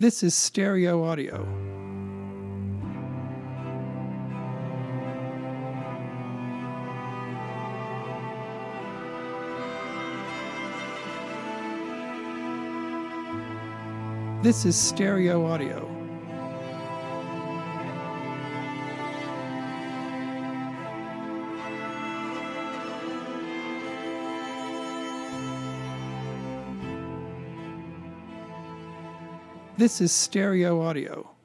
This is stereo audio. This is stereo audio. This is stereo audio.